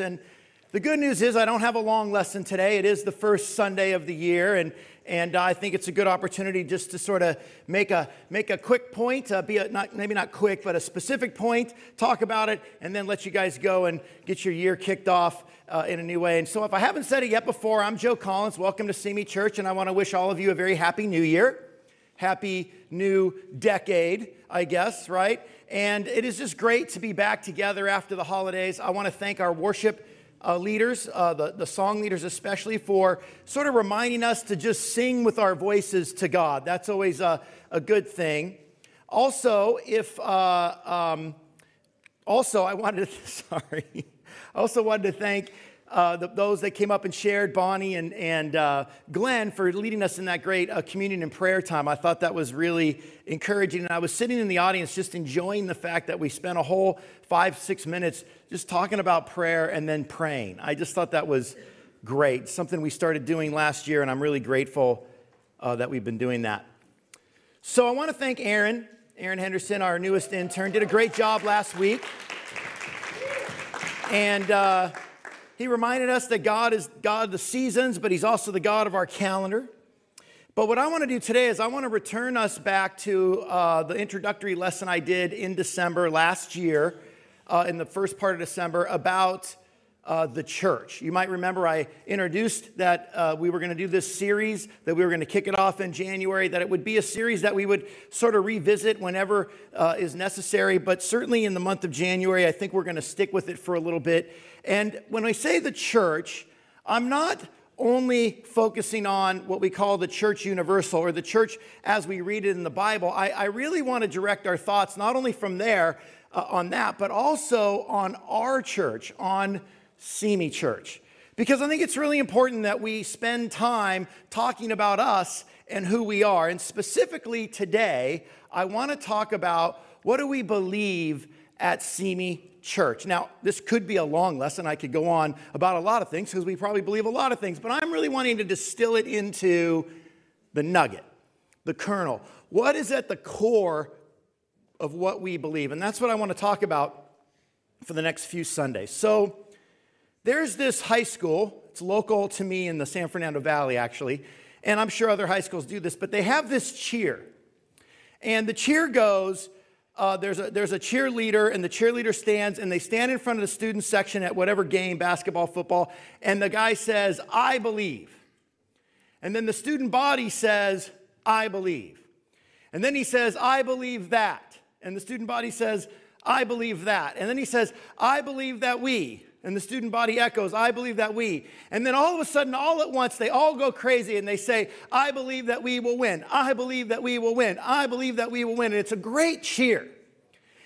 And the good news is, I don't have a long lesson today. It is the first Sunday of the year, and, and I think it's a good opportunity just to sort of make a, make a quick point, uh, be a, not, maybe not quick, but a specific point, talk about it, and then let you guys go and get your year kicked off uh, in a new way. And so, if I haven't said it yet before, I'm Joe Collins. Welcome to Simi Church, and I want to wish all of you a very happy new year. Happy new decade, I guess, right? And it is just great to be back together after the holidays. I want to thank our worship uh, leaders, uh, the, the song leaders especially, for sort of reminding us to just sing with our voices to God. That's always a, a good thing. Also, if, uh, um, also, I wanted to, sorry, I also wanted to thank uh, the, those that came up and shared, Bonnie and, and uh, Glenn, for leading us in that great uh, communion and prayer time. I thought that was really encouraging. And I was sitting in the audience just enjoying the fact that we spent a whole five, six minutes just talking about prayer and then praying. I just thought that was great. Something we started doing last year, and I'm really grateful uh, that we've been doing that. So I want to thank Aaron, Aaron Henderson, our newest intern, did a great job last week. And uh, he reminded us that God is God of the seasons, but He's also the God of our calendar. But what I want to do today is I want to return us back to uh, the introductory lesson I did in December last year, uh, in the first part of December, about uh, the church. You might remember I introduced that uh, we were going to do this series, that we were going to kick it off in January, that it would be a series that we would sort of revisit whenever uh, is necessary. But certainly in the month of January, I think we're going to stick with it for a little bit and when I say the church, I'm not only focusing on what we call the church universal or the church as we read it in the Bible. I, I really want to direct our thoughts not only from there uh, on that, but also on our church, on Simi Church. Because I think it's really important that we spend time talking about us and who we are. And specifically today, I want to talk about what do we believe at Simi church. Now, this could be a long lesson. I could go on about a lot of things because we probably believe a lot of things, but I'm really wanting to distill it into the nugget, the kernel. What is at the core of what we believe? And that's what I want to talk about for the next few Sundays. So, there's this high school, it's local to me in the San Fernando Valley, actually, and I'm sure other high schools do this, but they have this cheer. And the cheer goes, uh, there's, a, there's a cheerleader, and the cheerleader stands, and they stand in front of the student section at whatever game, basketball, football, and the guy says, I believe. And then the student body says, I believe. And then he says, I believe that. And the student body says, I believe that. And then he says, I believe that we. And the student body echoes, I believe that we. And then all of a sudden, all at once, they all go crazy and they say, I believe that we will win. I believe that we will win. I believe that we will win. And it's a great cheer.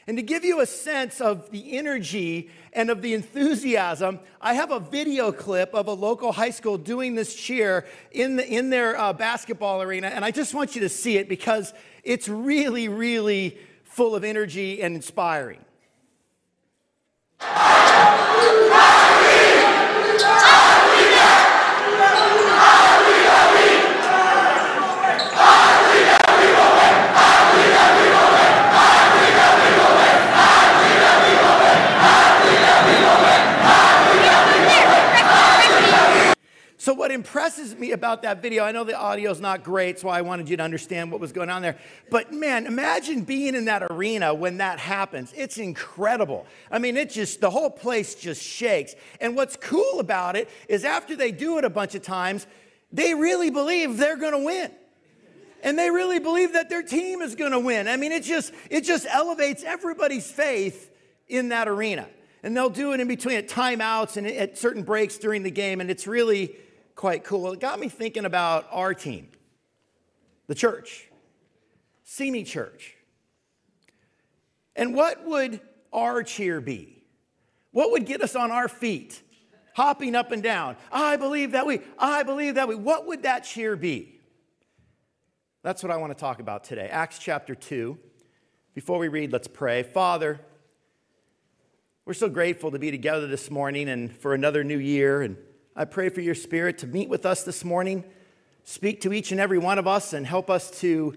And to give you a sense of the energy and of the enthusiasm, I have a video clip of a local high school doing this cheer in, the, in their uh, basketball arena. And I just want you to see it because it's really, really full of energy and inspiring. What impresses me about that video, I know the audio is not great, so I wanted you to understand what was going on there. But man, imagine being in that arena when that happens. It's incredible. I mean, it just, the whole place just shakes. And what's cool about it is after they do it a bunch of times, they really believe they're going to win. And they really believe that their team is going to win. I mean, it just, it just elevates everybody's faith in that arena. And they'll do it in between at timeouts and at certain breaks during the game. And it's really, quite cool. It got me thinking about our team, the church, Simi Church. And what would our cheer be? What would get us on our feet, hopping up and down? I believe that we, I believe that we. What would that cheer be? That's what I want to talk about today. Acts chapter 2. Before we read, let's pray. Father, we're so grateful to be together this morning and for another new year and I pray for your spirit to meet with us this morning, speak to each and every one of us, and help us to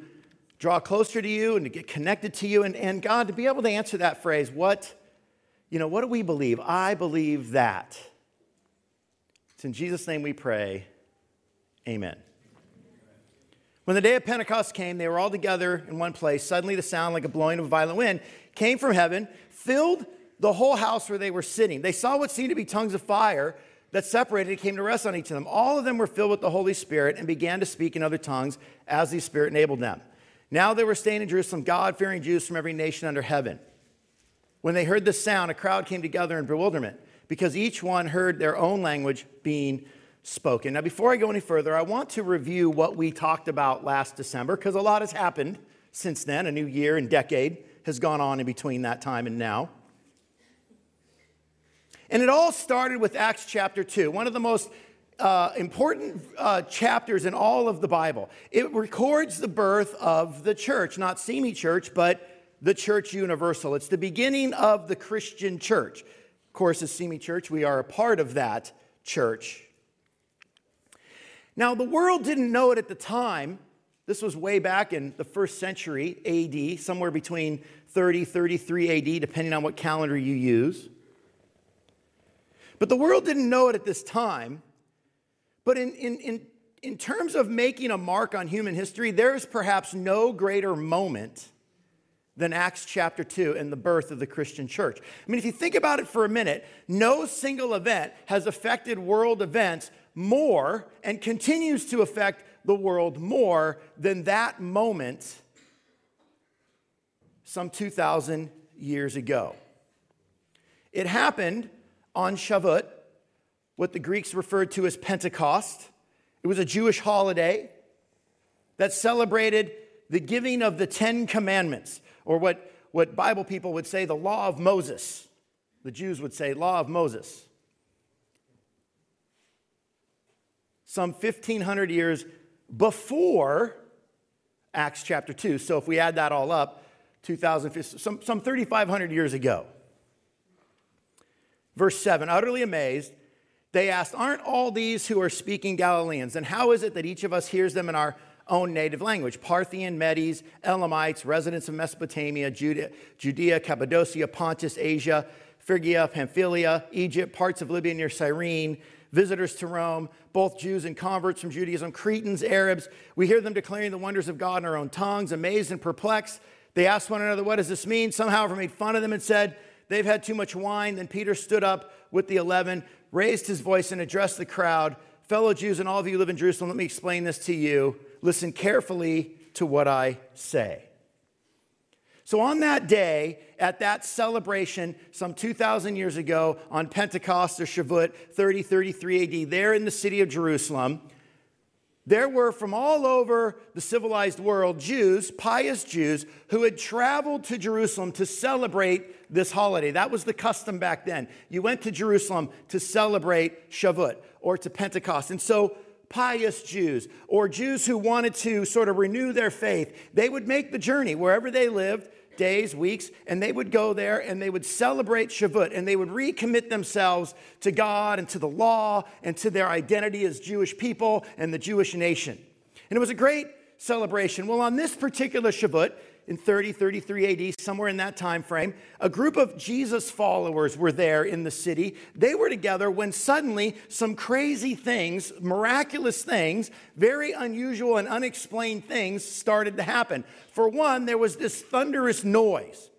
draw closer to you and to get connected to you. And, and God, to be able to answer that phrase, what, you know, what do we believe? I believe that. It's in Jesus' name we pray. Amen. When the day of Pentecost came, they were all together in one place. Suddenly, the sound like a blowing of a violent wind came from heaven, filled the whole house where they were sitting. They saw what seemed to be tongues of fire that separated came to rest on each of them. All of them were filled with the Holy Spirit and began to speak in other tongues as the Spirit enabled them. Now they were staying in Jerusalem, God fearing Jews from every nation under heaven. When they heard this sound, a crowd came together in bewilderment because each one heard their own language being spoken. Now, before I go any further, I want to review what we talked about last December because a lot has happened since then. A new year and decade has gone on in between that time and now. And it all started with Acts chapter 2, one of the most uh, important uh, chapters in all of the Bible. It records the birth of the church, not Simi Church, but the church universal. It's the beginning of the Christian church. Of course, as Simi Church, we are a part of that church. Now, the world didn't know it at the time. This was way back in the first century AD, somewhere between 30, 33 AD, depending on what calendar you use. But the world didn't know it at this time. But in, in, in, in terms of making a mark on human history, there's perhaps no greater moment than Acts chapter 2 and the birth of the Christian church. I mean, if you think about it for a minute, no single event has affected world events more and continues to affect the world more than that moment some 2,000 years ago. It happened on Shavuot, what the Greeks referred to as Pentecost. It was a Jewish holiday that celebrated the giving of the Ten Commandments, or what, what Bible people would say, the law of Moses. The Jews would say, law of Moses. some 1,500 years before Acts chapter 2. So if we add that all up, 2,000, some, some 3,500 years ago. Verse 7 Utterly amazed, they asked, Aren't all these who are speaking Galileans? And how is it that each of us hears them in our own native language? Parthian, Medes, Elamites, residents of Mesopotamia, Judea, Judea Cappadocia, Pontus, Asia, Phrygia, Pamphylia, Egypt, parts of Libya near Cyrene visitors to Rome, both Jews and converts from Judaism, Cretans, Arabs. We hear them declaring the wonders of God in our own tongues, amazed and perplexed. They asked one another, What does this mean? Some, however, made fun of them and said, They've had too much wine. Then Peter stood up with the eleven, raised his voice, and addressed the crowd Fellow Jews and all of you who live in Jerusalem, let me explain this to you. Listen carefully to what I say. So, on that day, at that celebration, some 2,000 years ago, on Pentecost or Shavuot, 3033 AD, there in the city of Jerusalem, there were from all over the civilized world Jews, pious Jews, who had traveled to Jerusalem to celebrate this holiday. That was the custom back then. You went to Jerusalem to celebrate Shavuot or to Pentecost. And so, pious Jews or Jews who wanted to sort of renew their faith, they would make the journey wherever they lived days, weeks, and they would go there and they would celebrate Shavuot and they would recommit themselves to God and to the law and to their identity as Jewish people and the Jewish nation. And it was a great celebration. Well, on this particular Shavuot, in 30, 33 AD, somewhere in that time frame, a group of Jesus followers were there in the city. They were together when suddenly some crazy things, miraculous things, very unusual and unexplained things started to happen. For one, there was this thunderous noise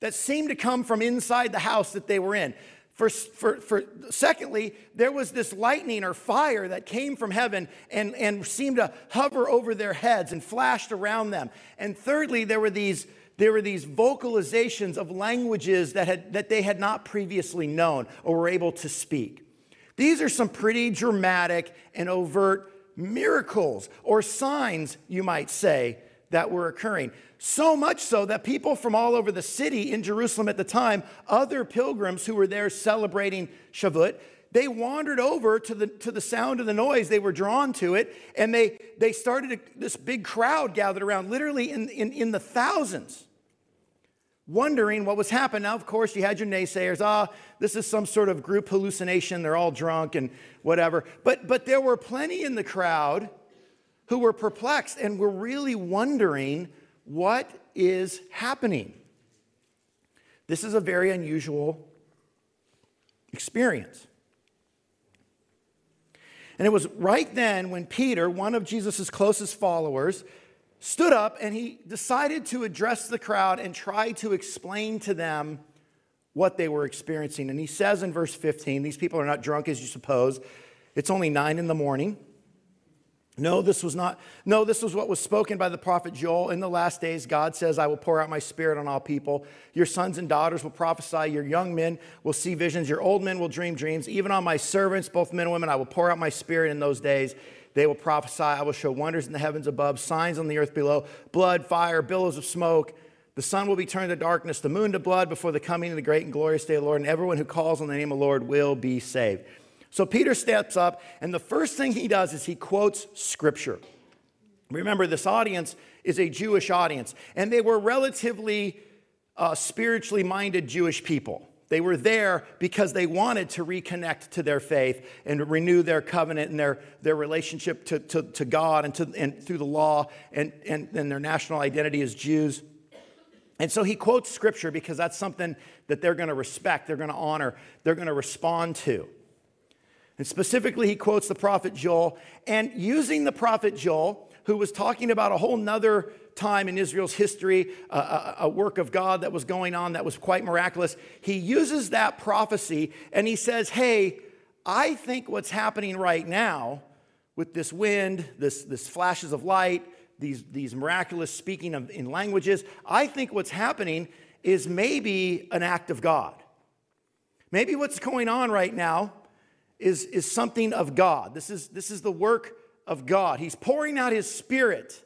that seemed to come from inside the house that they were in. For, for, for, secondly, there was this lightning or fire that came from heaven and, and seemed to hover over their heads and flashed around them. And thirdly, there were these, there were these vocalizations of languages that, had, that they had not previously known or were able to speak. These are some pretty dramatic and overt miracles or signs, you might say, that were occurring. So much so that people from all over the city in Jerusalem at the time, other pilgrims who were there celebrating Shavuot, they wandered over to the, to the sound of the noise. They were drawn to it, and they, they started a, this big crowd gathered around, literally in, in, in the thousands, wondering what was happening. Now, of course, you had your naysayers. Ah, this is some sort of group hallucination. They're all drunk and whatever. But, but there were plenty in the crowd who were perplexed and were really wondering what is happening. This is a very unusual experience. And it was right then when Peter, one of Jesus' closest followers, stood up and he decided to address the crowd and try to explain to them what they were experiencing. And he says in verse 15, These people are not drunk as you suppose. It's only nine in the morning. No, this was not, no, this was what was spoken by the prophet Joel. In the last days, God says, I will pour out my spirit on all people. Your sons and daughters will prophesy. Your young men will see visions. Your old men will dream dreams. Even on my servants, both men and women, I will pour out my spirit in those days. They will prophesy. I will show wonders in the heavens above, signs on the earth below blood, fire, billows of smoke. The sun will be turned to darkness, the moon to blood before the coming of the great and glorious day of the Lord, and everyone who calls on the name of the Lord will be saved. So Peter steps up, and the first thing he does is he quotes scripture. Remember, this audience is a Jewish audience, and they were relatively uh, spiritually minded Jewish people. They were there because they wanted to reconnect to their faith and renew their covenant and their, their relationship to, to, to God and, to, and through the law and, and, and their national identity as Jews. And so he quotes scripture because that's something that they're going to respect, they're going to honor, they're going to respond to. And specifically, he quotes the prophet Joel. And using the prophet Joel, who was talking about a whole nother time in Israel's history, a, a, work of God that was going on that was quite miraculous, he uses that prophecy and he says, Hey, I think what's happening right now with this wind, this, this flashes of light, these, these miraculous speaking of, in languages, I think what's happening is maybe an act of God. Maybe what's going on right now is, is something of God. This is, this is the work of God. He's pouring out his spirit,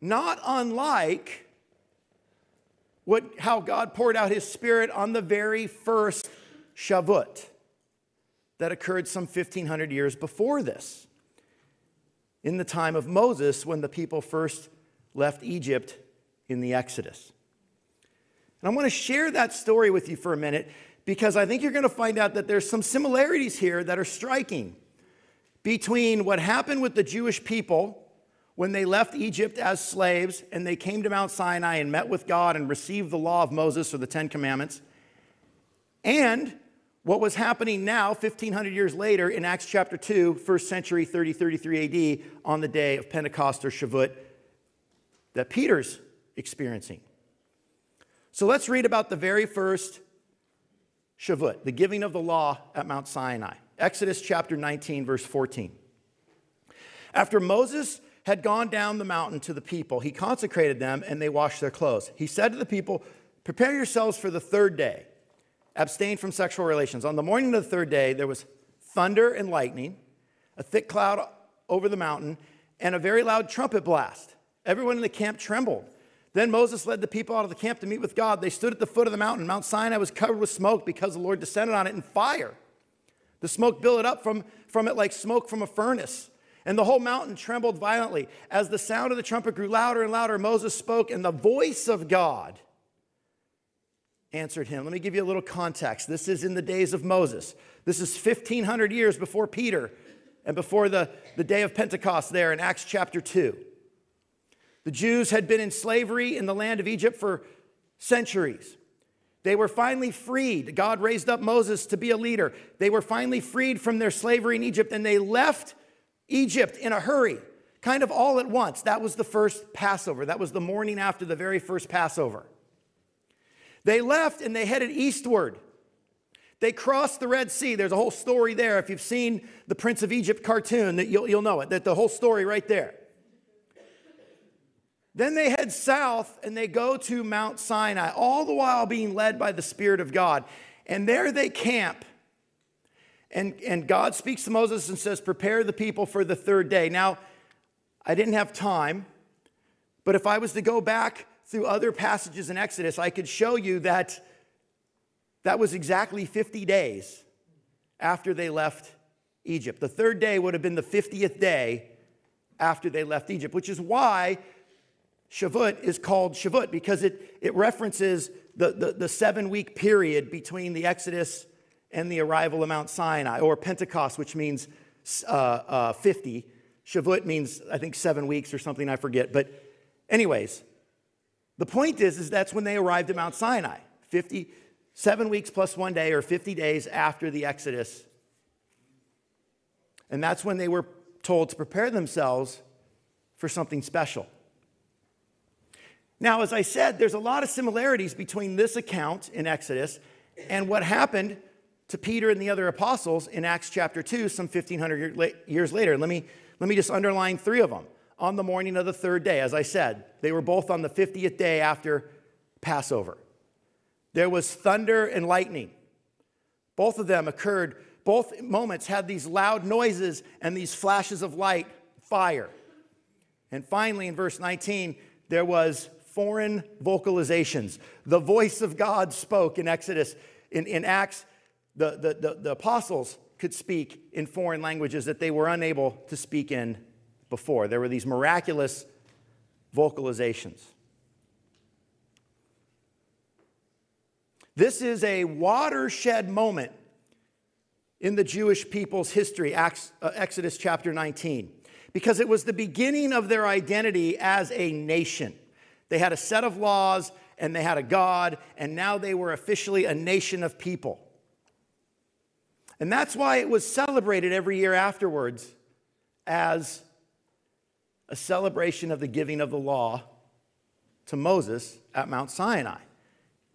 not unlike what, how God poured out his spirit on the very first Shavuot that occurred some 1500 years before this, in the time of Moses when the people first left Egypt in the Exodus. And I want to share that story with you for a minute because I think you're going to find out that there's some similarities here that are striking between what happened with the Jewish people when they left Egypt as slaves and they came to Mount Sinai and met with God and received the law of Moses or the Ten Commandments, and what was happening now, 1500 years later, in Acts chapter 2, first century, 30 33 AD, on the day of Pentecost or Shavuot, that Peter's experiencing. So let's read about the very first Shavuot, the giving of the law at Mount Sinai. Exodus chapter 19, verse 14. After Moses had gone down the mountain to the people, he consecrated them and they washed their clothes. He said to the people, Prepare yourselves for the third day. Abstain from sexual relations. On the morning of the third day, there was thunder and lightning, a thick cloud over the mountain, and a very loud trumpet blast. Everyone in the camp trembled. Then Moses led the people out of the camp to meet with God. They stood at the foot of the mountain. Mount Sinai was covered with smoke because the Lord descended on it in fire. The smoke billowed up from, from it like smoke from a furnace. And the whole mountain trembled violently. As the sound of the trumpet grew louder and louder, Moses spoke, and the voice of God answered him. Let me give you a little context. This is in the days of Moses. This is 1,500 years before Peter and before the, the day of Pentecost there in Acts chapter 2. The Jews had been in slavery in the land of Egypt for centuries. They were finally freed. God raised up Moses to be a leader. They were finally freed from their slavery in Egypt and they left Egypt in a hurry, kind of all at once. That was the first Passover. That was the morning after the very first Passover. They left and they headed eastward. They crossed the Red Sea. There's a whole story there. If you've seen the Prince of Egypt cartoon, that you'll, you'll know it. That the whole story right there. Then they head south and they go to Mount Sinai, all the while being led by the Spirit of God. And there they camp. And, and God speaks to Moses and says, Prepare the people for the third day. Now, I didn't have time, but if I was to go back through other passages in Exodus, I could show you that that was exactly 50 days after they left Egypt. The third day would have been the 50th day after they left Egypt, which is why Shavuot is called Shavuot because it, it references the, the, the seven week period between the Exodus and the arrival of Mount Sinai, or Pentecost, which means uh, uh, 50. Shavuot means, I think, seven weeks or something, I forget. But, anyways, the point is, is that's when they arrived at Mount Sinai, 50, seven weeks plus one day, or 50 days after the Exodus. And that's when they were told to prepare themselves for something special. Now, as I said, there's a lot of similarities between this account in Exodus and what happened to Peter and the other apostles in Acts chapter 2, some 1,500 years later. Let me, let me just underline three of them. On the morning of the third day, as I said, they were both on the 50th day after Passover. There was thunder and lightning. Both of them occurred, both moments had these loud noises and these flashes of light, fire. And finally, in verse 19, there was foreign vocalizations. The voice of God spoke in Exodus. In, in Acts, the, the, the, the apostles could speak in foreign languages that they were unable to speak in before. There were these miraculous vocalizations. This is a watershed moment in the Jewish people's history, Acts, uh, Exodus chapter 19, because it was the beginning of their identity as a nation. They had a set of laws and they had a God, and now they were officially a nation of people. And that's why it was celebrated every year afterwards as a celebration of the giving of the law to Moses at Mount Sinai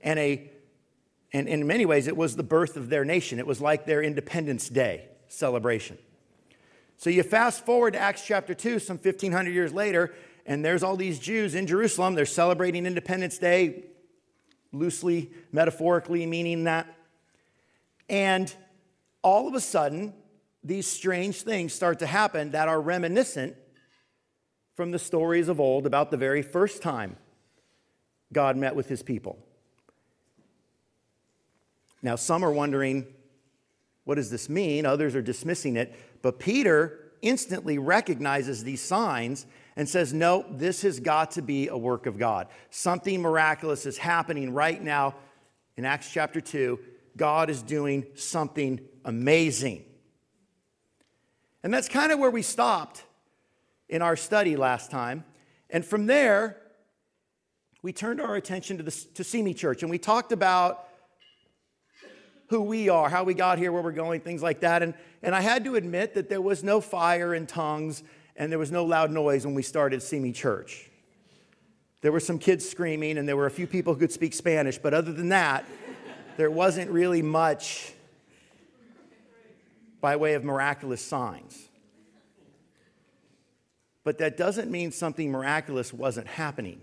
and a and in many ways, it was the birth of their nation. It was like their Independence Day celebration. So you fast forward to Acts chapter 2, some 1,500 years later, and there's all these Jews in Jerusalem. They're celebrating Independence Day, loosely, metaphorically meaning that. And all of a sudden, these strange things start to happen that are reminiscent from the stories of old about the very first time God met with his people. Now, some are wondering, what does this mean? Others are dismissing it. But Peter instantly recognizes these signs and says, No, this has got to be a work of God. Something miraculous is happening right now in Acts chapter 2. God is doing something amazing. And that's kind of where we stopped in our study last time. And from there, we turned our attention to, the, to Simi Church and we talked about who we are, how we got here, where we're going, things like that. And, and I had to admit that there was no fire and tongues and there was no loud noise when we started Simi Church. There were some kids screaming and there were a few people who could speak Spanish, but other than that, there wasn't really much by way of miraculous signs. But that doesn't mean something miraculous wasn't happening.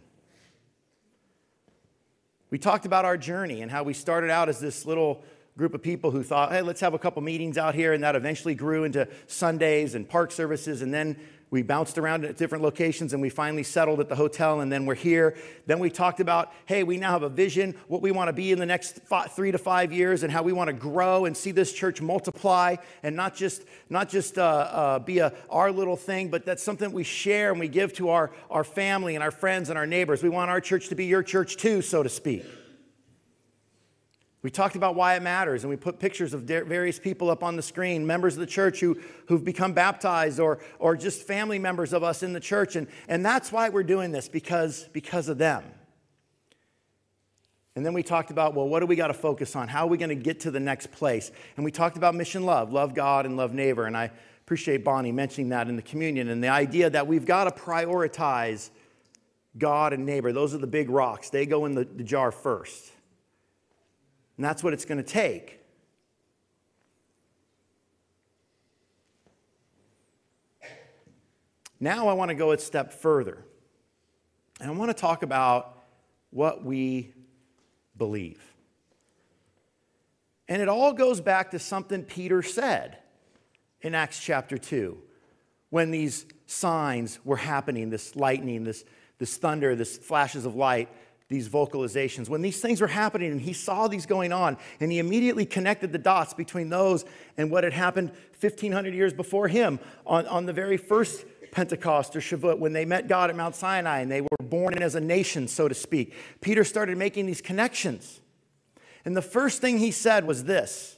We talked about our journey and how we started out as this little group of people who thought, hey, let's have a couple meetings out here. And that eventually grew into Sundays and park services. And then we bounced around at different locations and we finally settled at the hotel. And then we're here. Then we talked about, hey, we now have a vision, what we want to be in the next five, three to five years, and how we want to grow and see this church multiply and not just, not just uh, uh, be a, our little thing, but that's something we share and we give to our, our family and our friends and our neighbors. We want our church to be your church too, so to speak. We talked about why it matters, and we put pictures of various people up on the screen, members of the church who, who've become baptized or, or just family members of us in the church. And, and that's why we're doing this, because, because of them. And then we talked about, well, what do we got to focus on? How are we going to get to the next place? And we talked about mission love, love God and love neighbor. And I appreciate Bonnie mentioning that in the communion and the idea that we've got to prioritize God and neighbor. Those are the big rocks, they go in the, the jar first. And that's what it's going to take. Now I want to go a step further. And I want to talk about what we believe. And it all goes back to something Peter said in Acts chapter 2 when these signs were happening this lightning, this, this thunder, this flashes of light these vocalizations. When these things were happening and he saw these going on, and he immediately connected the dots between those and what had happened 1,500 years before him on, on the very first Pentecost or Shavuot when they met God at Mount Sinai and they were born as a nation, so to speak. Peter started making these connections. And the first thing he said was this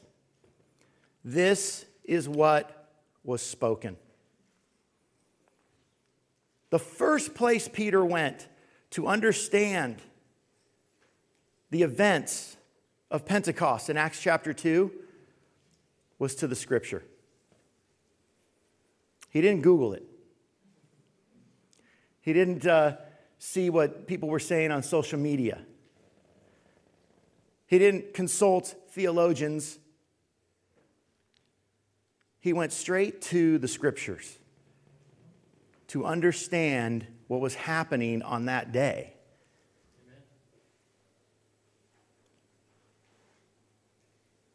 This is what was spoken. The first place Peter went to understand the events of Pentecost in Acts chapter 2 was to the scripture. He didn't Google it. He didn't uh, see what people were saying on social media. He didn't consult theologians. He went straight to the scriptures to understand what was happening on that day.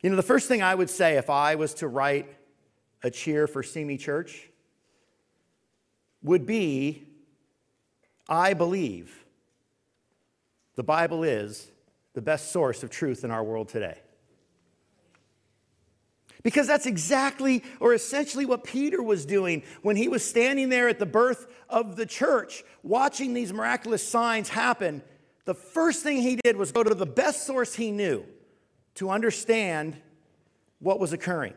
You know, the first thing I would say if I was to write a cheer for Simi Church would be I believe the Bible is the best source of truth in our world today. Because that's exactly or essentially what Peter was doing when he was standing there at the birth of the church, watching these miraculous signs happen. The first thing he did was go to the best source he knew to understand what was occurring.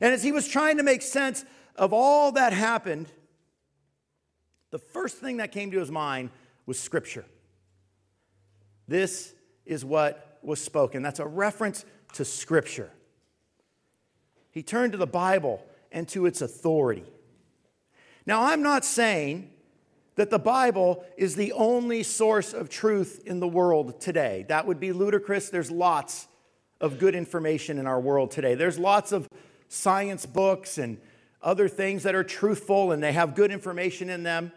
And as he was trying to make sense of all that happened, the first thing that came to his mind was Scripture. This is what was spoken. That's a reference to Scripture. He turned to the Bible and to its authority. Now, I'm not saying that the Bible is the only source of truth in the world today. That would be ludicrous. There's lots of good information in our world today. There's lots of science books and other things that are truthful and they have good information in them.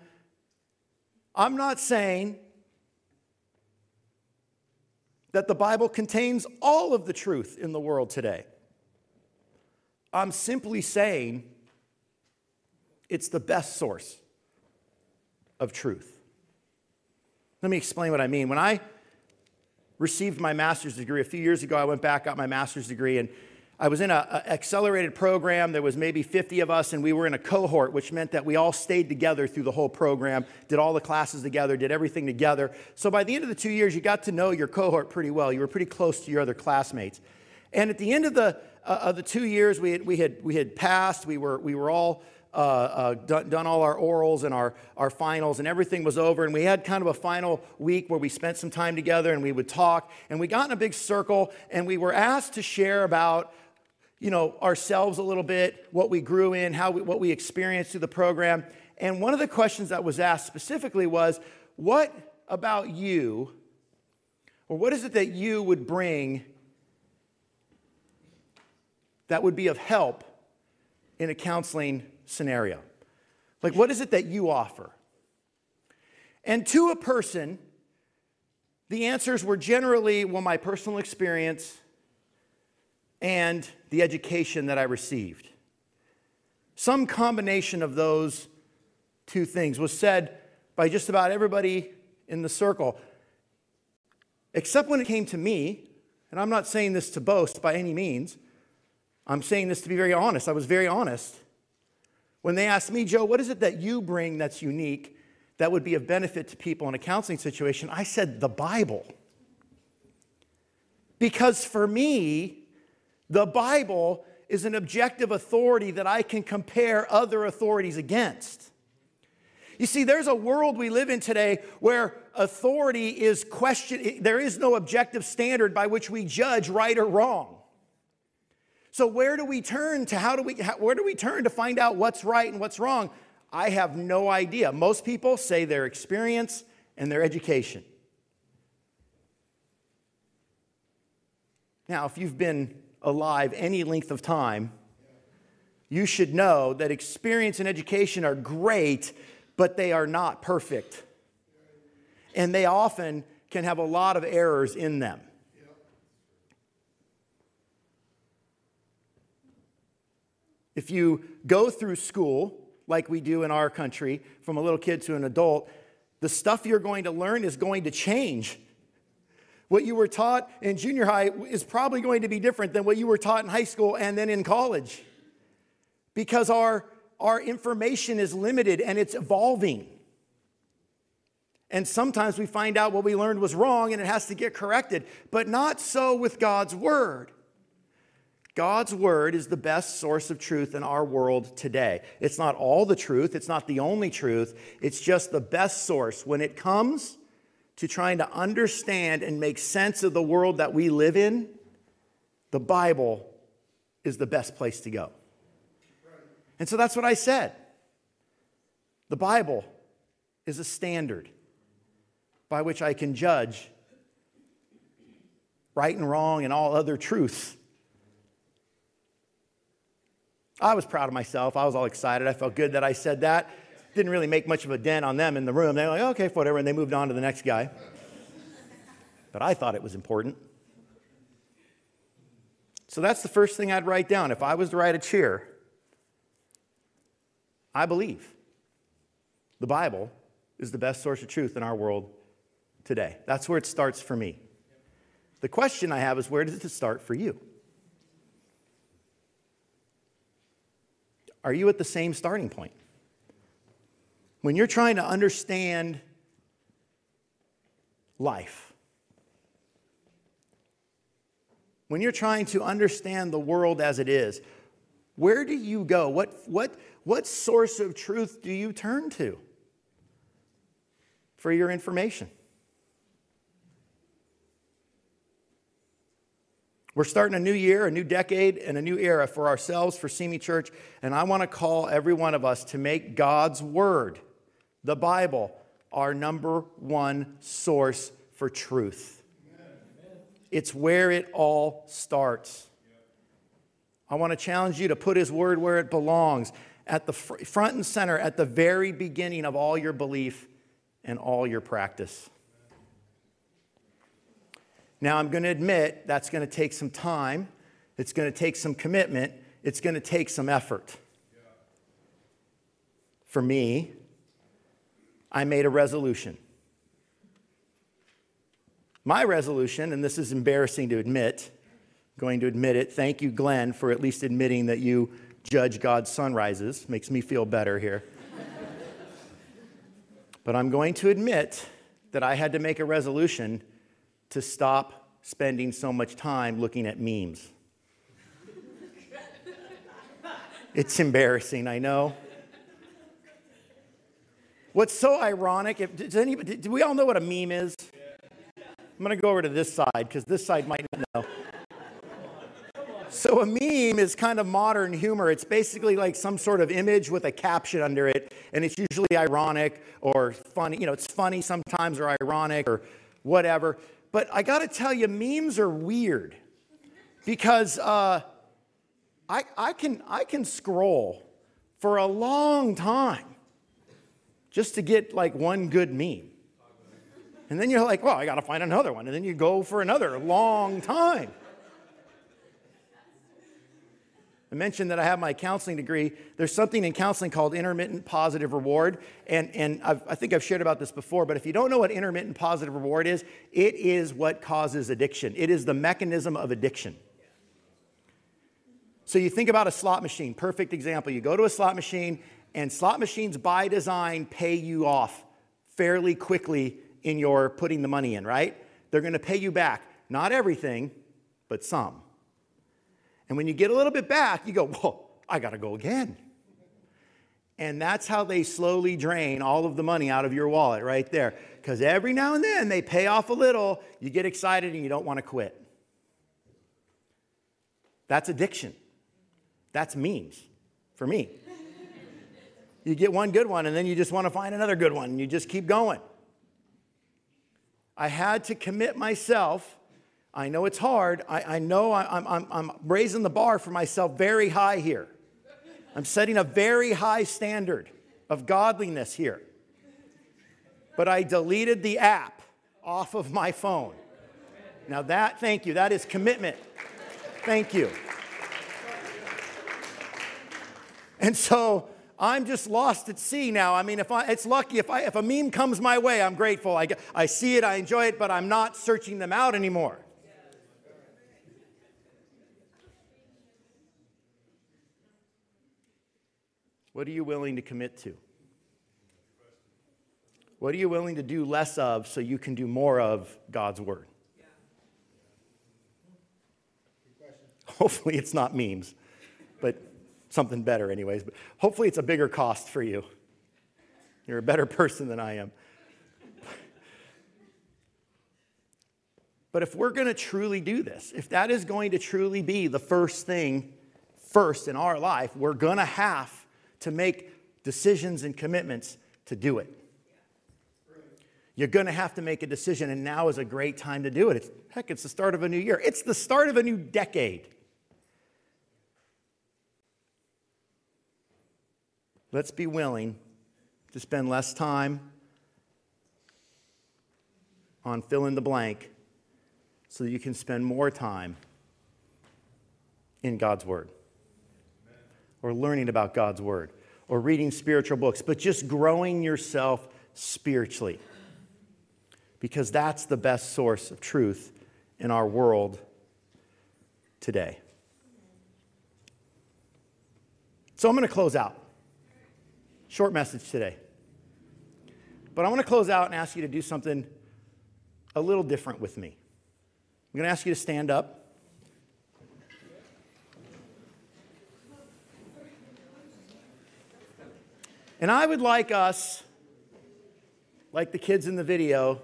I'm not saying that the Bible contains all of the truth in the world today. I'm simply saying it's the best source of truth. Let me explain what I mean. When I received my master's degree a few years ago, I went back, got my master's degree, and I was in an accelerated program. There was maybe 50 of us, and we were in a cohort, which meant that we all stayed together through the whole program, did all the classes together, did everything together. So by the end of the two years, you got to know your cohort pretty well. You were pretty close to your other classmates. And at the end of the, uh, of the two years, we had, we had, we had passed. We were, we were all uh, uh, done, done, all our orals and our, our finals, and everything was over. And we had kind of a final week where we spent some time together and we would talk. And we got in a big circle and we were asked to share about you know, ourselves a little bit, what we grew in, how we, what we experienced through the program. And one of the questions that was asked specifically was, What about you, or what is it that you would bring that would be of help in a counseling scenario? Like, what is it that you offer? And to a person, the answers were generally, well, my personal experience and the education that I received. Some combination of those two things was said by just about everybody in the circle, except when it came to me. And I'm not saying this to boast by any means. I'm saying this to be very honest. I was very honest. When they asked me, Joe, what is it that you bring that's unique that would be of benefit to people in a counseling situation? I said, the Bible. Because for me, the Bible is an objective authority that I can compare other authorities against. You see, there's a world we live in today where authority is questioned. There is no objective standard by which we judge right or wrong. So where do we turn to how do we where do we turn to find out what's right and what's wrong? I have no idea. Most people say their experience and their education. Now, if you've been alive any length of time, you should know that experience and education are great, but they are not perfect. And they often can have a lot of errors in them. If you go through school, like we do in our country, from a little kid to an adult, the stuff you're going to learn is going to change. What you were taught in junior high is probably going to be different than what you were taught in high school and then in college because our, our information is limited and it's evolving. And sometimes we find out what we learned was wrong and it has to get corrected, but not so with God's Word. God's word is the best source of truth in our world today. It's not all the truth, it's not the only truth, it's just the best source when it comes to trying to understand and make sense of the world that we live in, the Bible is the best place to go. And so that's what I said. The Bible is a standard by which I can judge right and wrong and all other truths. I was proud of myself. I was all excited. I felt good that I said that. Didn't really make much of a dent on them in the room. They were like, okay, whatever. And they moved on to the next guy. But I thought it was important. So that's the first thing I'd write down. If I was to write a cheer, I believe the Bible is the best source of truth in our world today. That's where it starts for me. The question I have is where does it start for you? Are you at the same starting point? When you're trying to understand life, when you're trying to understand the world as it is, where do you go? What, what, what source of truth do you turn to for your information? We're starting a new year, a new decade, and a new era for ourselves, for Simi Church. And I want to call every one of us to make God's Word, the Bible, our number one source for truth. It's where it all starts. I want to challenge you to put His Word where it belongs, at the fr- front and center, at the very beginning of all your belief and all your practice. Now, I'm going to admit that's going to take some time, it's going to take some commitment, it's going to take some effort. For me, I made a resolution. My resolution, and this is embarrassing to admit, going to admit it. Thank you, Glenn, for at least admitting that you judge God's sunrises. Makes me feel better here. but I'm going to admit that I had to make a resolution to stop spending so much time looking at memes. it's embarrassing, I know. What's so ironic, if, does anybody, do we all know what a meme is? I'm going to go over to this side because this side might not know. So, a meme is kind of modern humor. It's basically like some sort of image with a caption under it, and it's usually ironic or funny. You know, it's funny sometimes or ironic or whatever. But I got to tell you, memes are weird because uh, I, I, can, I can scroll for a long time just to get like one good meme. And then you're like, well, I got to find another one. And then you go for another long time. I mentioned that I have my counseling degree. There's something in counseling called intermittent positive reward. And, and I've, i think I've shared about this before, but if you don't know what intermittent positive reward is, it is what causes addiction. It is the mechanism of addiction. So you think about a slot machine, perfect example. You go to a slot machine, and slot machines by design pay you off fairly quickly in your putting the money in, right? They're to pay you back. Not everything, but some. And when you get a little bit back, you go, whoa, I got to go again. And that's how they slowly drain all of the money out of your wallet right there. Because every now and then they pay off a little, you get excited and you don't want to quit. That's addiction. That's memes for me. you get one good one and then you just want to find another good one and you just keep going. I had to commit myself I know it's hard. I, I know I, I'm, I'm, I'm raising the bar for myself very high here. I'm setting a very high standard of godliness here. But I deleted the app off of my phone. Now, that, thank you, that is commitment. Thank you. And so I'm just lost at sea now. I mean, if I, it's lucky if, I, if a meme comes my way, I'm grateful. I, I see it, I enjoy it, but I'm not searching them out anymore. What are you willing to commit to? What are you willing to do less of so you can do more of God's word? Hopefully, it's not memes, but something better, anyways. But hopefully, it's a bigger cost for you. You're a better person than I am. But if we're going to truly do this, if that is going to truly be the first thing first in our life, we're going to have to make decisions and commitments to do it. You're going to have to make a decision, and now is a great time to do it. It's, heck, it's the start of a new year, it's the start of a new decade. Let's be willing to spend less time on fill in the blank so that you can spend more time in God's Word or learning about God's Word or reading spiritual books, but just growing yourself spiritually because that's the best source of truth in our world today. So I'm going to close out. Short message today. But I want to close out and ask you to do something a little different with me. I'm going to ask you to stand up. And I would like us, like the kids in the video,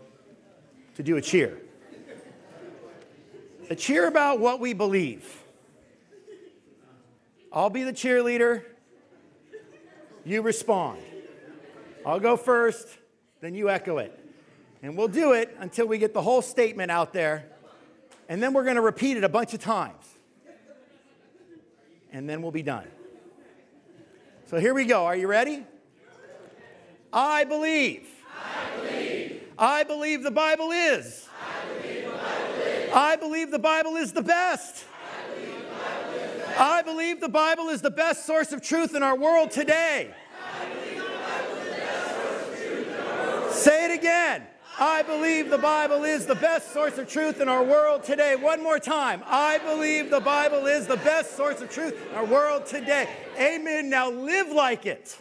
to do a cheer. A cheer about what we believe. I'll be the cheerleader. You respond. I'll go first, then you echo it. And we'll do it until we get the whole statement out there. And then we're going to repeat it a bunch of times. And then we'll be done. So here we go. Are you ready? I believe. I believe. The Bible is. I believe the Bible is the best. I believe the Bible is the best source of truth in our world today. Say it again. I believe the Bible is the best source of truth in our world today. One more time. I believe the Bible is the best source of truth in our world today. Amen. Now live like it.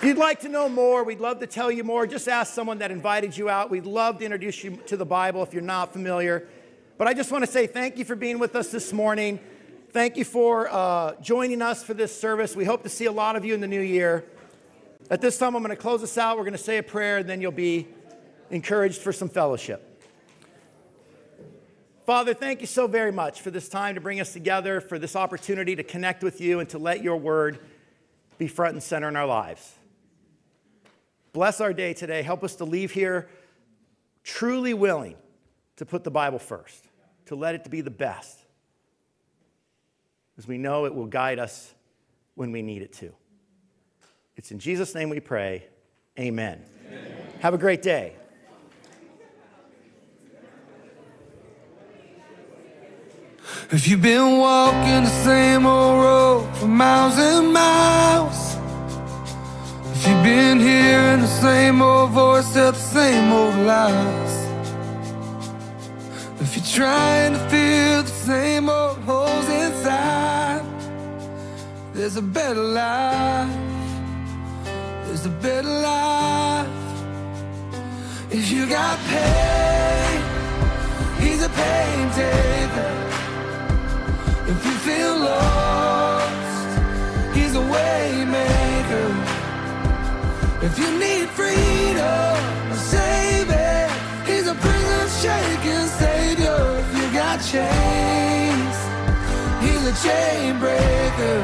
If you'd like to know more, we'd love to tell you more. Just ask someone that invited you out. We'd love to introduce you to the Bible if you're not familiar. But I just want to say thank you for being with us this morning. Thank you for uh, joining us for this service. We hope to see a lot of you in the new year. At this time, I'm going to close us out. We're going to say a prayer, and then you'll be encouraged for some fellowship. Father, thank you so very much for this time to bring us together, for this opportunity to connect with you and to let your word be front and center in our lives. Bless our day today. Help us to leave here truly willing to put the Bible first, to let it be the best, as we know it will guide us when we need it to. It's in Jesus' name we pray. Amen. Amen. Have a great day. If you've been walking the same old road for miles and miles, you've been hearing the same old voice tell the same old lies, if you're trying to fill the same old holes inside, there's a better life. There's a better life. If you got pain, he's a pain taker. If you feel lost, he's a way maker. If you need freedom, a savior, he's a prison shaking savior. If you got chains, he's a chain breaker.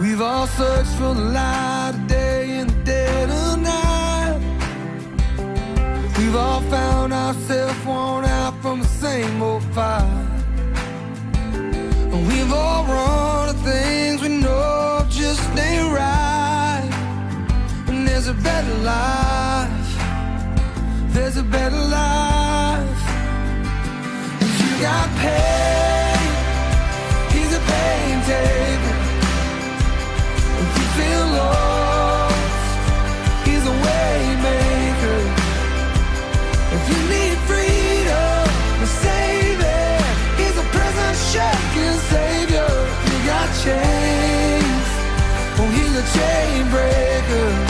We've all searched for the light of day in the dead of night. We've all found ourselves worn out from the same old fight. Life. There's a better life. If you got pain, he's a pain taker. If you feel lost, he's a way maker. If you need freedom, savior, he's a prison shaking savior. If you got chains, oh, he's a chain breaker.